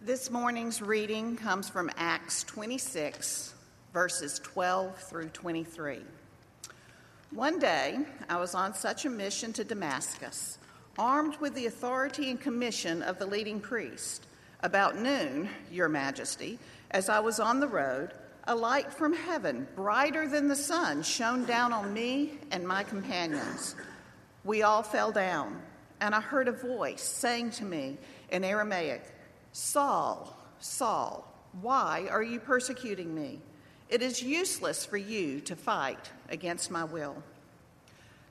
This morning's reading comes from Acts 26, verses 12 through 23. One day, I was on such a mission to Damascus, armed with the authority and commission of the leading priest. About noon, Your Majesty, as I was on the road, a light from heaven, brighter than the sun, shone down on me and my companions. We all fell down, and I heard a voice saying to me in Aramaic, Saul, Saul, why are you persecuting me? It is useless for you to fight against my will.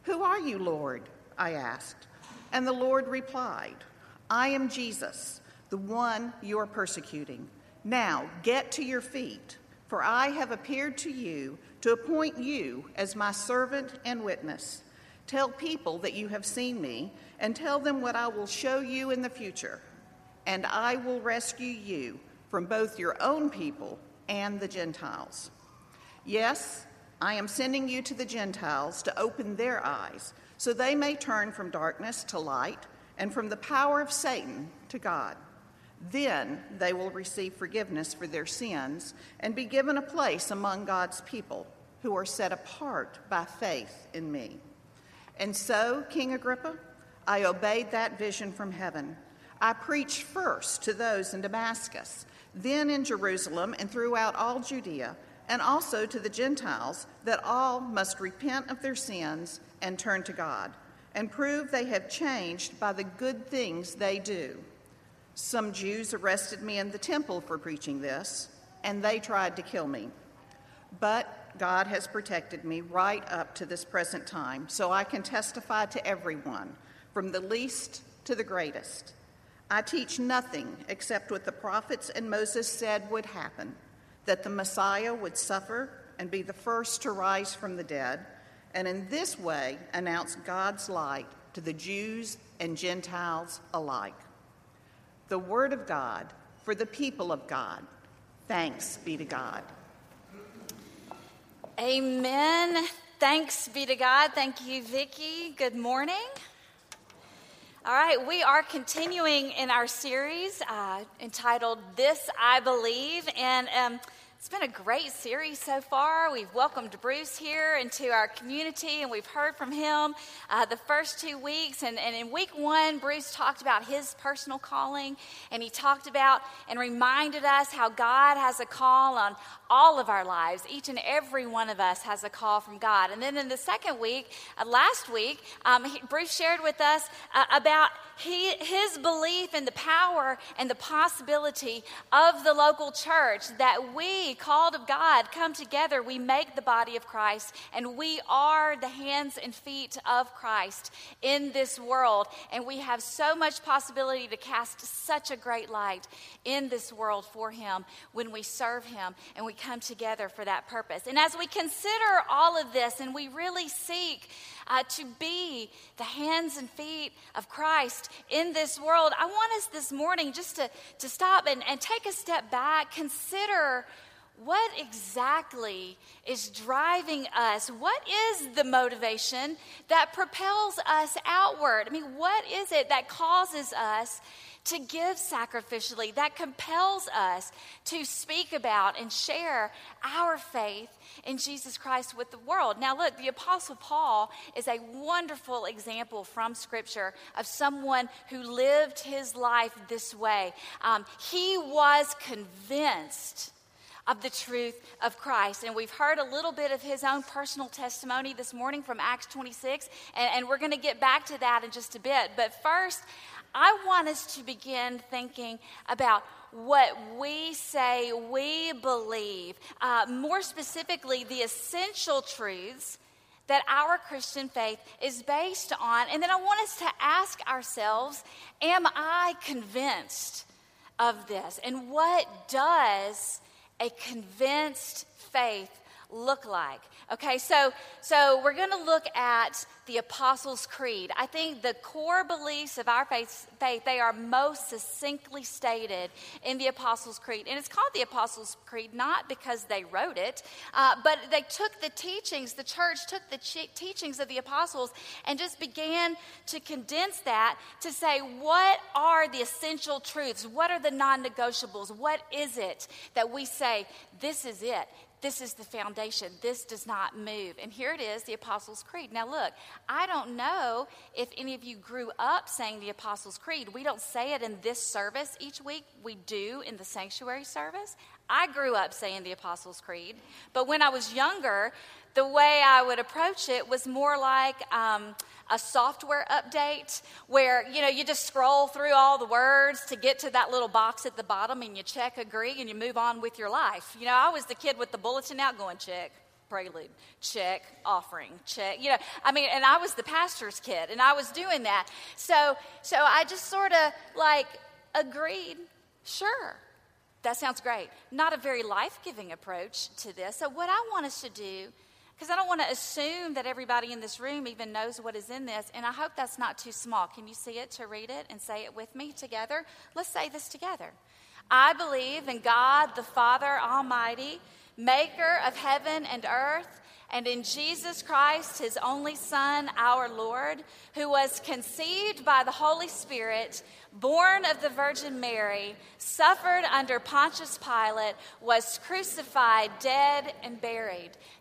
Who are you, Lord? I asked. And the Lord replied, I am Jesus, the one you are persecuting. Now get to your feet, for I have appeared to you to appoint you as my servant and witness. Tell people that you have seen me, and tell them what I will show you in the future and I will rescue you from both your own people and the Gentiles. Yes, I am sending you to the Gentiles to open their eyes so they may turn from darkness to light and from the power of Satan to God. Then they will receive forgiveness for their sins and be given a place among God's people who are set apart by faith in me. And so, King Agrippa, I obeyed that vision from heaven I preached first to those in Damascus, then in Jerusalem and throughout all Judea, and also to the Gentiles, that all must repent of their sins and turn to God, and prove they have changed by the good things they do. Some Jews arrested me in the temple for preaching this, and they tried to kill me. But God has protected me right up to this present time, so I can testify to everyone, from the least to the greatest. I teach nothing except what the prophets and Moses said would happen that the Messiah would suffer and be the first to rise from the dead, and in this way announce God's light to the Jews and Gentiles alike. The Word of God for the people of God. Thanks be to God. Amen. Thanks be to God. Thank you, Vicki. Good morning. All right, we are continuing in our series uh, entitled This I Believe. And um, it's been a great series so far. We've welcomed Bruce here into our community and we've heard from him uh, the first two weeks. And, and in week one, Bruce talked about his personal calling and he talked about and reminded us how God has a call on all of our lives. Each and every one of us has a call from God. And then in the second week, uh, last week, um, he, Bruce shared with us uh, about he, his belief in the power and the possibility of the local church that we, called of God, come together, we make the body of Christ, and we are the hands and feet of Christ in this world. And we have so much possibility to cast such a great light in this world for Him when we serve Him and we come together for that purpose. And as we consider all of this and we really seek, uh, to be the hands and feet of Christ in this world, I want us this morning just to, to stop and, and take a step back, consider what exactly is driving us? What is the motivation that propels us outward? I mean, what is it that causes us to give sacrificially, that compels us to speak about and share our faith in Jesus Christ with the world. Now, look, the Apostle Paul is a wonderful example from Scripture of someone who lived his life this way. Um, he was convinced of the truth of Christ. And we've heard a little bit of his own personal testimony this morning from Acts 26, and, and we're going to get back to that in just a bit. But first, I want us to begin thinking about what we say we believe, uh, more specifically, the essential truths that our Christian faith is based on. And then I want us to ask ourselves Am I convinced of this? And what does a convinced faith look like? Okay, so so we're going to look at the Apostles' Creed. I think the core beliefs of our faith, faith they are most succinctly stated in the Apostles' Creed, and it's called the Apostles' Creed not because they wrote it, uh, but they took the teachings. The church took the teachings of the apostles and just began to condense that to say what are the essential truths, what are the non-negotiables, what is it that we say this is it this is the foundation. This does not move. And here it is, the Apostles' Creed. Now, look, I don't know if any of you grew up saying the Apostles' Creed. We don't say it in this service each week, we do in the sanctuary service. I grew up saying the Apostles' Creed. But when I was younger, the way I would approach it was more like, um, a software update where, you know, you just scroll through all the words to get to that little box at the bottom and you check agree and you move on with your life. You know, I was the kid with the bulletin out going, check, prelude, check, offering, check. You know, I mean, and I was the pastor's kid and I was doing that. So, so I just sort of like agreed, sure. That sounds great. Not a very life giving approach to this. So, what I want us to do because I don't want to assume that everybody in this room even knows what is in this. And I hope that's not too small. Can you see it to read it and say it with me together? Let's say this together. I believe in God the Father Almighty, maker of heaven and earth, and in Jesus Christ, his only Son, our Lord, who was conceived by the Holy Spirit, born of the Virgin Mary, suffered under Pontius Pilate, was crucified, dead, and buried.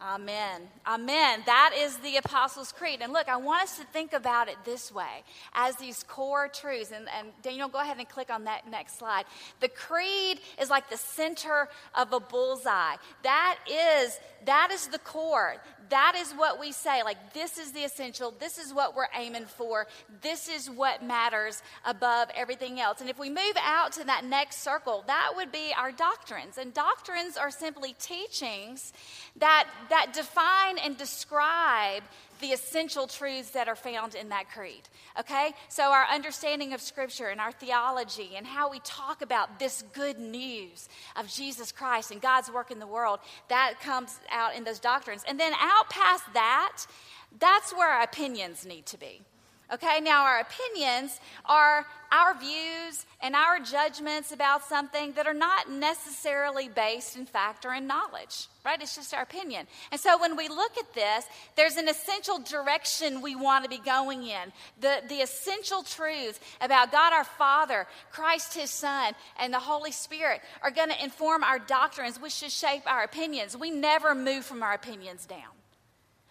Amen. Amen. That is the Apostles' Creed. And look, I want us to think about it this way as these core truths. And, and, Daniel, go ahead and click on that next slide. The creed is like the center of a bullseye. That is, that is the core. That is what we say. Like, this is the essential. This is what we're aiming for. This is what matters above everything else. And if we move out to that next circle, that would be our doctrines. And doctrines are simply teachings that, that define and describe the essential truths that are found in that creed. Okay? So, our understanding of Scripture and our theology and how we talk about this good news of Jesus Christ and God's work in the world, that comes out in those doctrines. And then, out past that, that's where our opinions need to be. Okay, now our opinions are our views and our judgments about something that are not necessarily based in fact or in knowledge, right? It's just our opinion. And so when we look at this, there's an essential direction we want to be going in. The, the essential truths about God our Father, Christ His Son, and the Holy Spirit are going to inform our doctrines, which should shape our opinions. We never move from our opinions down.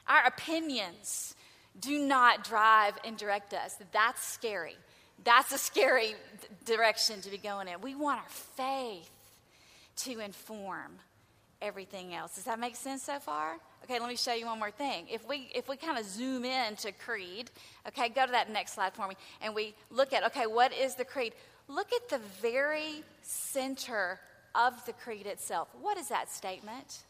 Our opinions do not drive and direct us. That's scary. That's a scary direction to be going in. We want our faith to inform everything else. Does that make sense so far? Okay, let me show you one more thing. If we if we kind of zoom in to creed, okay, go to that next slide for me, and we look at okay, what is the creed? Look at the very center of the creed itself. What is that statement?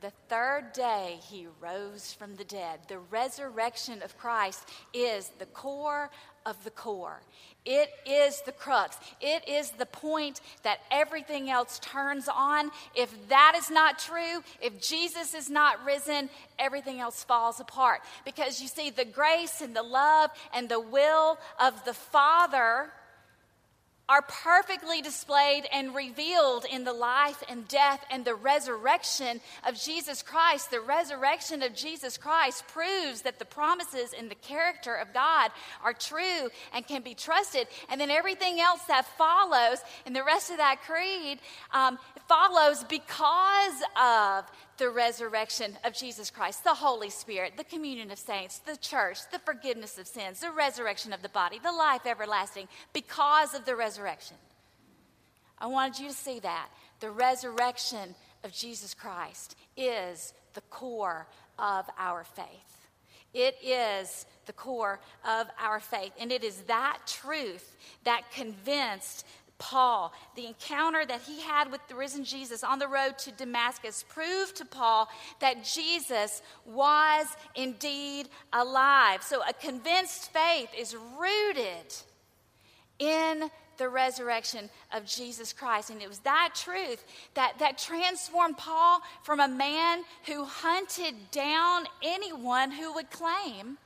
The third day he rose from the dead. The resurrection of Christ is the core of the core. It is the crux. It is the point that everything else turns on. If that is not true, if Jesus is not risen, everything else falls apart. Because you see, the grace and the love and the will of the Father are perfectly displayed and revealed in the life and death and the resurrection of Jesus Christ. The resurrection of Jesus Christ proves that the promises and the character of God are true and can be trusted. And then everything else that follows in the rest of that creed um, follows because of the resurrection of Jesus Christ, the Holy Spirit, the communion of saints, the church, the forgiveness of sins, the resurrection of the body, the life everlasting, because of the resurrection. I wanted you to see that. The resurrection of Jesus Christ is the core of our faith. It is the core of our faith. And it is that truth that convinced Paul. The encounter that he had with the risen Jesus on the road to Damascus proved to Paul that Jesus was indeed alive. So a convinced faith is rooted in the resurrection of Jesus Christ. And it was that truth that, that transformed Paul from a man who hunted down anyone who would claim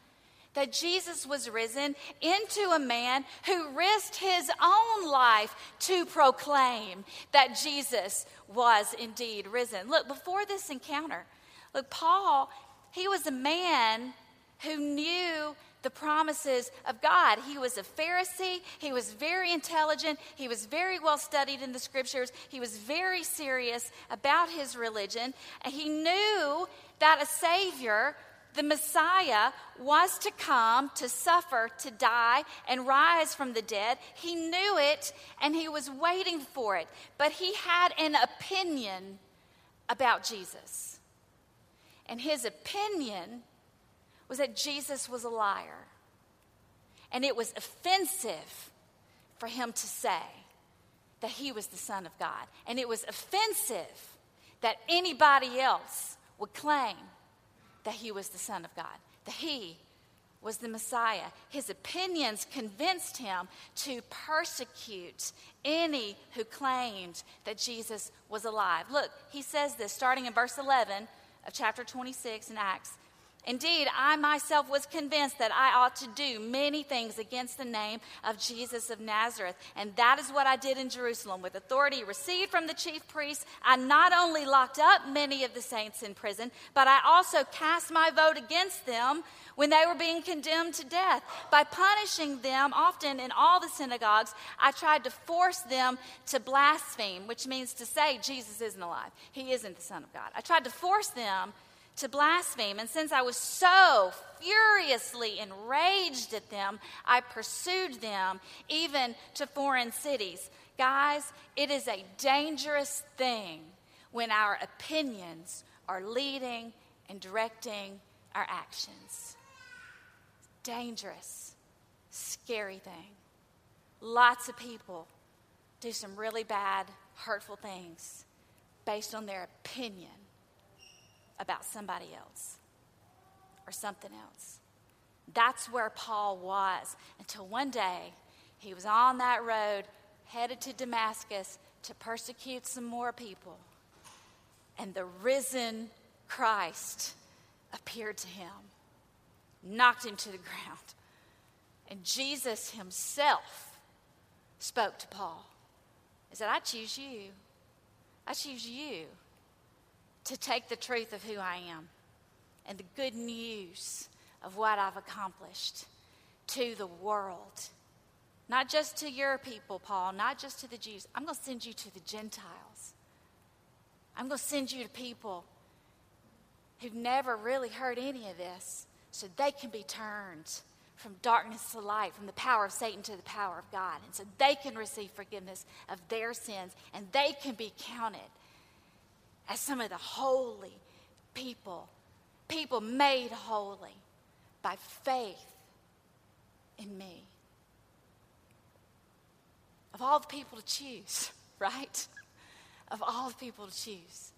that Jesus was risen into a man who risked his own life to proclaim that Jesus was indeed risen. Look, before this encounter, look, Paul, he was a man who knew the promises of God. He was a Pharisee. He was very intelligent. He was very well studied in the scriptures. He was very serious about his religion. And he knew that a Savior the Messiah was to come, to suffer, to die, and rise from the dead. He knew it and he was waiting for it. But he had an opinion about Jesus. And his opinion was that Jesus was a liar. And it was offensive for him to say that he was the Son of God. And it was offensive that anybody else would claim that he was the Son of God, that he was the Messiah. His opinions convinced him to persecute any who claimed that Jesus was alive. Look, he says this starting in verse 11 of chapter 26 in Acts. Indeed, I myself was convinced that I ought to do many things against the name of Jesus of Nazareth. And that is what I did in Jerusalem. With authority received from the chief priests, I not only locked up many of the saints in prison, but I also cast my vote against them when they were being condemned to death. By punishing them, often in all the synagogues, I tried to force them to blaspheme, which means to say Jesus isn't alive. He isn't the Son of God. I tried to force them to blaspheme. And since I was so furiously enraged at them, I pursued them even to foreign cities. Guys, it is a dangerous thing when our opinions are leading and directing our actions. Dangerous, scary thing. Lots of people do some really bad, hurtful things based on their opinion about somebody else or something else. That's where Paul was until one day he was on that road headed to Damascus to persecute some more people. And the risen Christ appeared to him, knocked him to the ground. And Jesus himself spoke to Paul. He said, I choose you. I choose you to take the truth of who I am and the good news of what I've accomplished to the world. Not just to your people, Paul, not just to the Jews. I'm going to send you to the Gentiles. I'm going to send you to people who've never really heard any of this so they can be turned from darkness to light, from the power of Satan to the power of God. And so they can receive forgiveness of their sins and they can be counted as some of the holy people, people made holy by faith in me. Of all the people to choose, right? Of all the people to choose.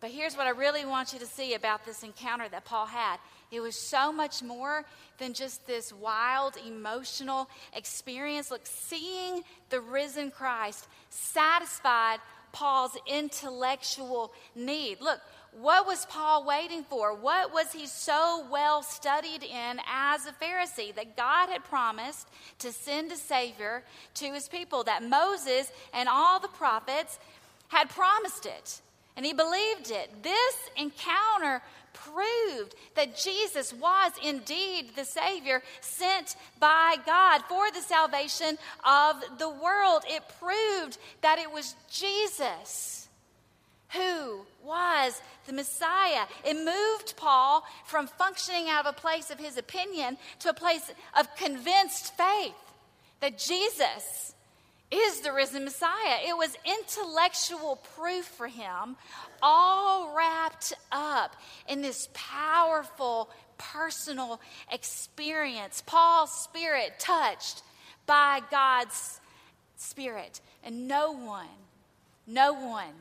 But here's what I really want you to see about this encounter that Paul had. It was so much more than just this wild, emotional experience. Look, seeing the risen Christ satisfied Paul's intellectual need. Look, what was Paul waiting for? What was he so well studied in as a Pharisee? That God had promised to send a Savior to his people, that Moses and all the prophets had promised it. And he believed it. This encounter proved that Jesus was indeed the Savior sent by God for the salvation of the world. It proved that it was Jesus who was the Messiah. It moved Paul from functioning out of a place of his opinion to a place of convinced faith that Jesus is the risen Messiah. It was intellectual proof for him, all wrapped up in this powerful personal experience. Paul's spirit touched by God's spirit. And no one, no one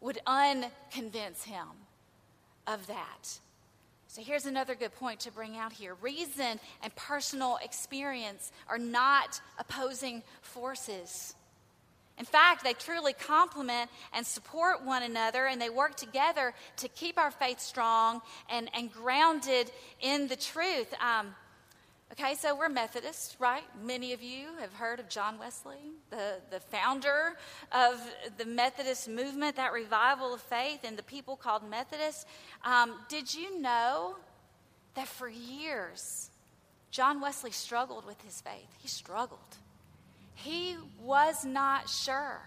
would unconvince him of that. So here's another good point to bring out here. Reason and personal experience are not opposing forces. In fact, they truly complement and support one another, and they work together to keep our faith strong and, and grounded in the truth. Um, okay, so we're Methodists, right? Many of you have heard of John Wesley, the, the founder of the Methodist movement, that revival of faith, and the people called Methodists. Um, did you know that for years, John Wesley struggled with his faith? He struggled. He was not sure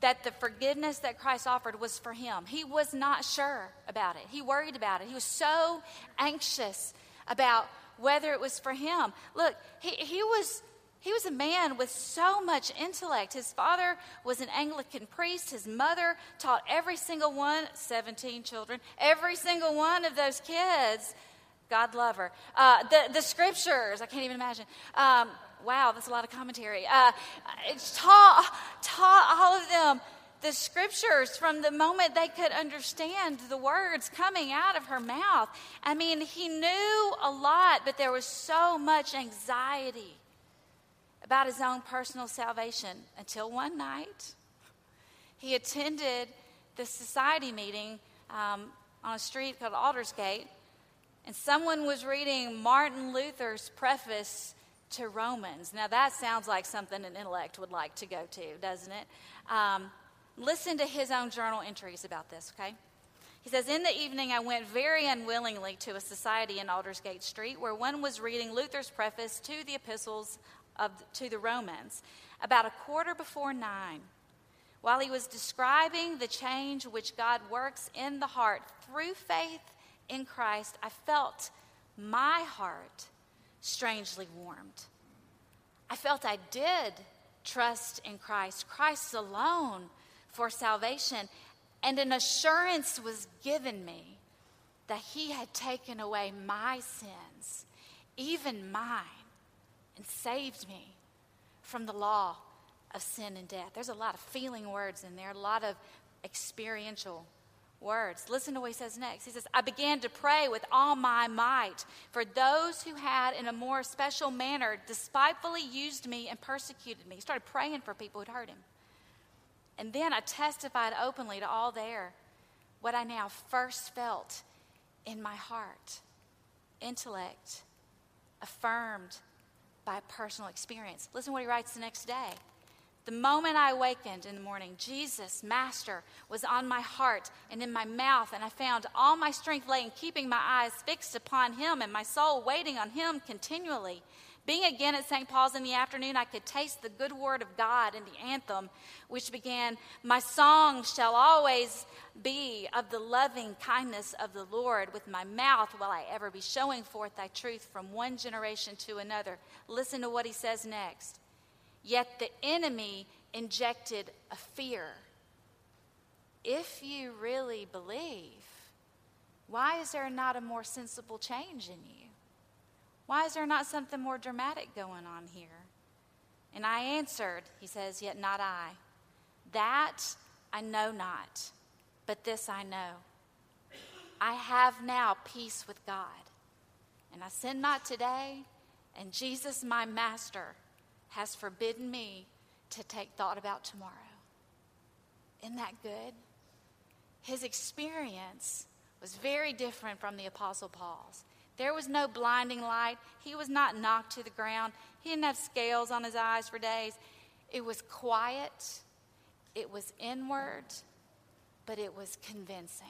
that the forgiveness that Christ offered was for him. He was not sure about it. He worried about it. He was so anxious about whether it was for him. Look, he, he was he was a man with so much intellect. His father was an Anglican priest. His mother taught every single one, 17 children, every single one of those kids. God love her. Uh, the, the scriptures, I can't even imagine. Um, wow, that's a lot of commentary. Uh, taught, taught all of them the scriptures from the moment they could understand the words coming out of her mouth. I mean, he knew a lot, but there was so much anxiety about his own personal salvation until one night he attended the society meeting um, on a street called Aldersgate, and someone was reading Martin Luther's preface to Romans. Now, that sounds like something an intellect would like to go to, doesn't it? Um, listen to his own journal entries about this, okay? He says, In the evening, I went very unwillingly to a society in Aldersgate Street where one was reading Luther's preface to the epistles of, to the Romans about a quarter before nine. While he was describing the change which God works in the heart through faith in Christ, I felt my heart strangely warmed. I felt I did trust in Christ, Christ alone for salvation, and an assurance was given me that He had taken away my sins, even mine, and saved me from the law of sin and death. There's a lot of feeling words in there, a lot of experiential words. Listen to what he says next. He says, I began to pray with all my might for those who had, in a more special manner, despitefully used me and persecuted me. He started praying for people who'd hurt him. And then I testified openly to all there what I now first felt in my heart intellect, affirmed by personal experience. Listen what he writes the next day. The moment I awakened in the morning, Jesus, Master, was on my heart and in my mouth, and I found all my strength lay in keeping my eyes fixed upon Him and my soul waiting on Him continually. Being again at St. Paul's in the afternoon, I could taste the good word of God in the anthem, which began, My song shall always be of the loving kindness of the Lord. With my mouth will I ever be showing forth thy truth from one generation to another. Listen to what he says next. Yet the enemy injected a fear. If you really believe, why is there not a more sensible change in you? Why is there not something more dramatic going on here? And I answered, he says, Yet not I. That I know not, but this I know. I have now peace with God. And I sin not today, and Jesus, my master, has forbidden me to take thought about tomorrow. Isn't that good? His experience was very different from the Apostle Paul's. There was no blinding light. He was not knocked to the ground. He didn't have scales on his eyes for days. It was quiet, it was inward, but it was convincing.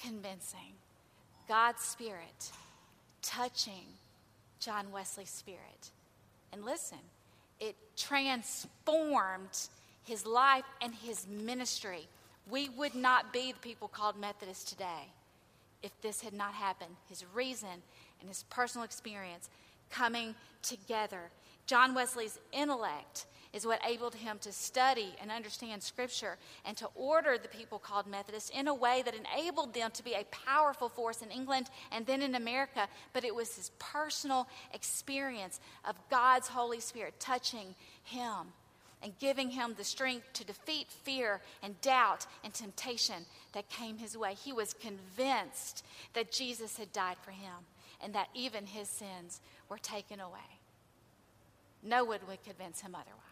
Convincing. God's Spirit touching John Wesley's spirit. And listen, it transformed his life and his ministry. We would not be the people called Methodists today if this had not happened. His reason and his personal experience coming together. John Wesley's intellect is what enabled him to study and understand Scripture and to order the people called Methodists in a way that enabled them to be a powerful force in England and then in America. But it was his personal experience of God's Holy Spirit touching him and giving him the strength to defeat fear and doubt and temptation that came his way. He was convinced that Jesus had died for him and that even his sins were taken away. No one would convince him otherwise.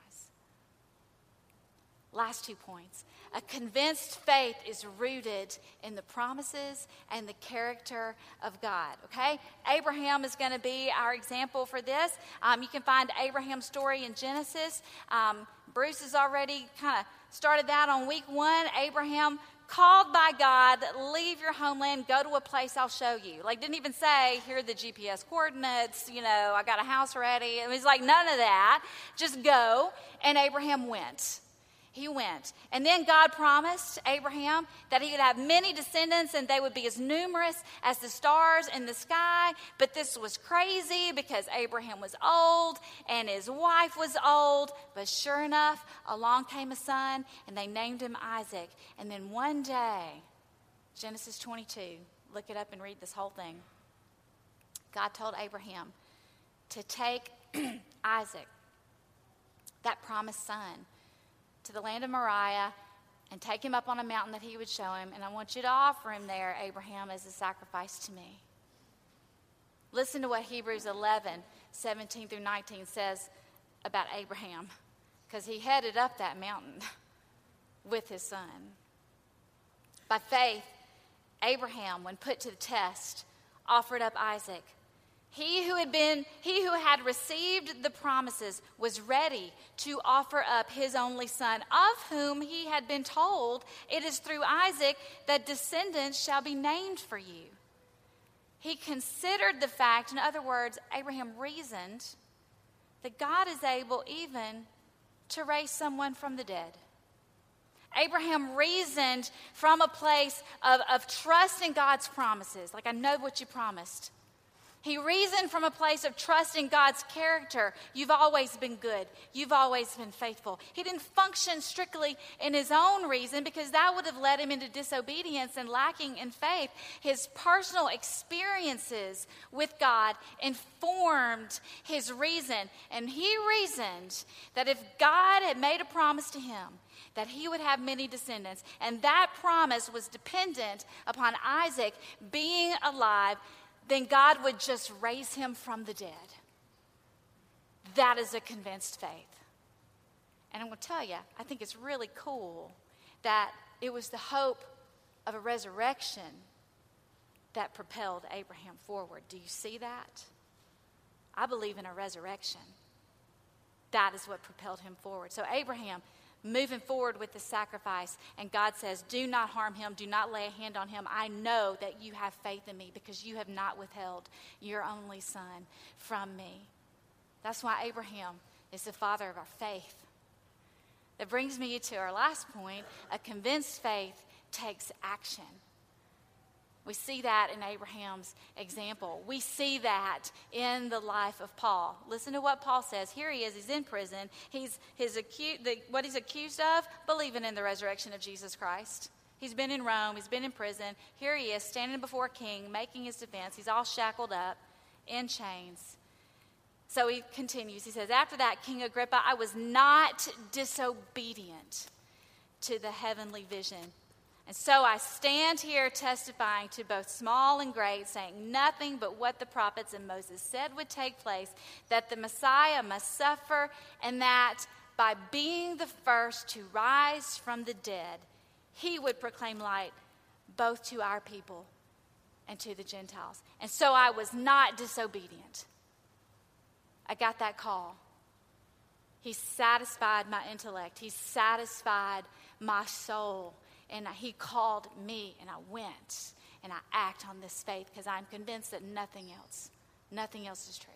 Last two points. A convinced faith is rooted in the promises and the character of God. Okay? Abraham is going to be our example for this. Um, you can find Abraham's story in Genesis. Um, Bruce has already kind of started that on week one. Abraham called by God, leave your homeland, go to a place I'll show you. Like, didn't even say, here are the GPS coordinates, you know, I got a house ready. It was like, none of that. Just go. And Abraham went. He went. And then God promised Abraham that he would have many descendants and they would be as numerous as the stars in the sky. But this was crazy because Abraham was old and his wife was old. But sure enough, along came a son and they named him Isaac. And then one day, Genesis 22, look it up and read this whole thing. God told Abraham to take Isaac, that promised son, to the land of Moriah and take him up on a mountain that he would show him. And I want you to offer him there, Abraham, as a sacrifice to me. Listen to what Hebrews 11, 17 through 19 says about Abraham, because he headed up that mountain with his son. By faith, Abraham, when put to the test, offered up Isaac. He who had been he who had received the promises was ready to offer up his only son of whom he had been told it is through Isaac that descendants shall be named for you. He considered the fact in other words Abraham reasoned that God is able even to raise someone from the dead. Abraham reasoned from a place of, of trust in God's promises. Like, I know what you promised. He reasoned from a place of trust in God's character. You've always been good. You've always been faithful. He didn't function strictly in his own reason because that would have led him into disobedience and lacking in faith. His personal experiences with God informed his reason. And he reasoned that if God had made a promise to him, that he would have many descendants, and that promise was dependent upon Isaac being alive then God would just raise him from the dead. That is a convinced faith. And I'm going to tell you, I think it's really cool that it was the hope of a resurrection that propelled Abraham forward. Do you see that? I believe in a resurrection. That is what propelled him forward. So, Abraham moving forward with the sacrifice. And God says, Do not harm him. Do not lay a hand on him. I know that you have faith in me because you have not withheld your only son from me. That's why Abraham is the father of our faith. That brings me to our last point a convinced faith takes action. We see that in Abraham's example. We see that in the life of Paul. Listen to what Paul says. Here he is, he's in prison. He's his acu- the, what he's accused of, believing in the resurrection of Jesus Christ. He's been in Rome, he's been in prison. Here he is, standing before a king, making his defense. He's all shackled up, in chains. So he continues. He says, After that, King Agrippa, I was not disobedient to the heavenly vision and so I stand here testifying to both small and great, saying nothing but what the prophets and Moses said would take place that the Messiah must suffer, and that by being the first to rise from the dead, he would proclaim light both to our people and to the Gentiles. And so I was not disobedient. I got that call. He satisfied my intellect, He satisfied my soul and he called me, and I went and I act on this faith because I'm convinced that nothing else, nothing else is true.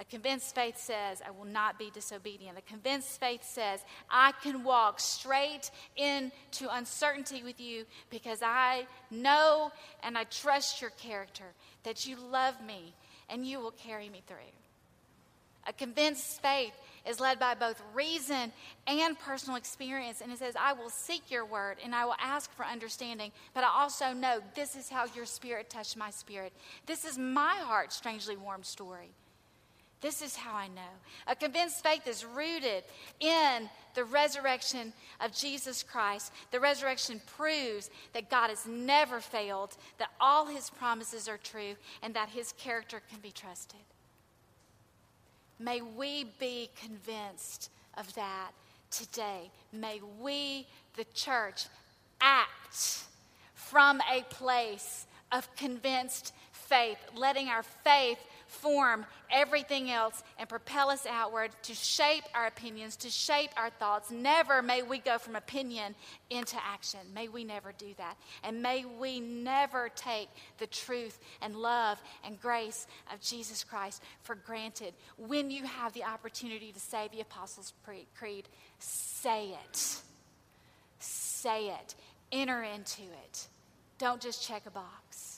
A convinced faith says, I will not be disobedient. A convinced faith says, I can walk straight into uncertainty with you because I know and I trust your character, that you love me and you will carry me through. A convinced faith is led by both reason and personal experience. And it says, I will seek your word and I will ask for understanding. But I also know this is how your spirit touched my spirit. This is my heart, strangely warm story. This is how I know. A convinced faith is rooted in the resurrection of Jesus Christ. The resurrection proves that God has never failed, that all his promises are true, and that his character can be trusted. May we be convinced of that today. May we, the church, act from a place of convinced faith, letting our faith form everything else and propel us outward to shape our opinions, to shape our thoughts. Never may we go from opinion into action. May we never do that. And may we never take the truth and love and grace of Jesus Christ for granted. When you have the opportunity to say the Apostles' Creed, say it. Say it. Enter into it. Don't just check a box.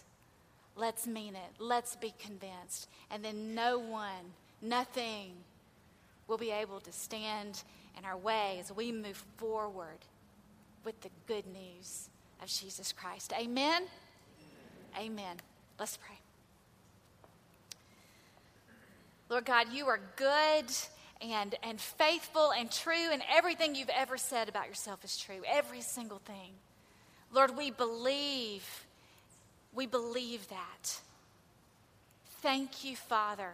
Let's mean it. Let's be convinced. And then no one, nothing will be able to stand in our way as we move forward with the good news of Jesus Christ. Amen? Amen. Let's pray. Lord God, you are good and, and faithful and true, and everything you've ever said about yourself is true. Every single thing. Lord, we believe we believe that. Thank you, Father,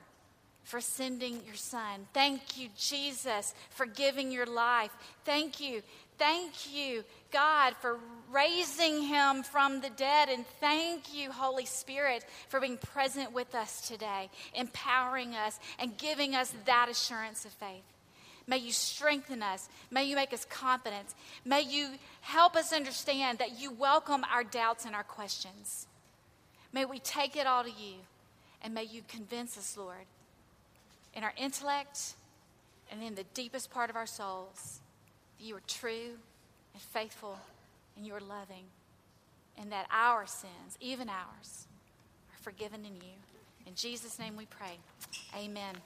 for sending your Son. Thank you, Jesus, for giving your life. Thank you. Thank you, God, for raising him from the dead. And thank you, Holy Spirit, for being present with us today, empowering us, and giving us that assurance of faith. May you strengthen us. May you make us confident. May you help us understand that you welcome our doubts and our questions. May we take it all to you, and may you convince us, Lord, in our intellect and in the deepest part of our souls, that you are true and faithful and you are loving, and that our sins, even ours, are forgiven in you. In Jesus' name we pray. Amen.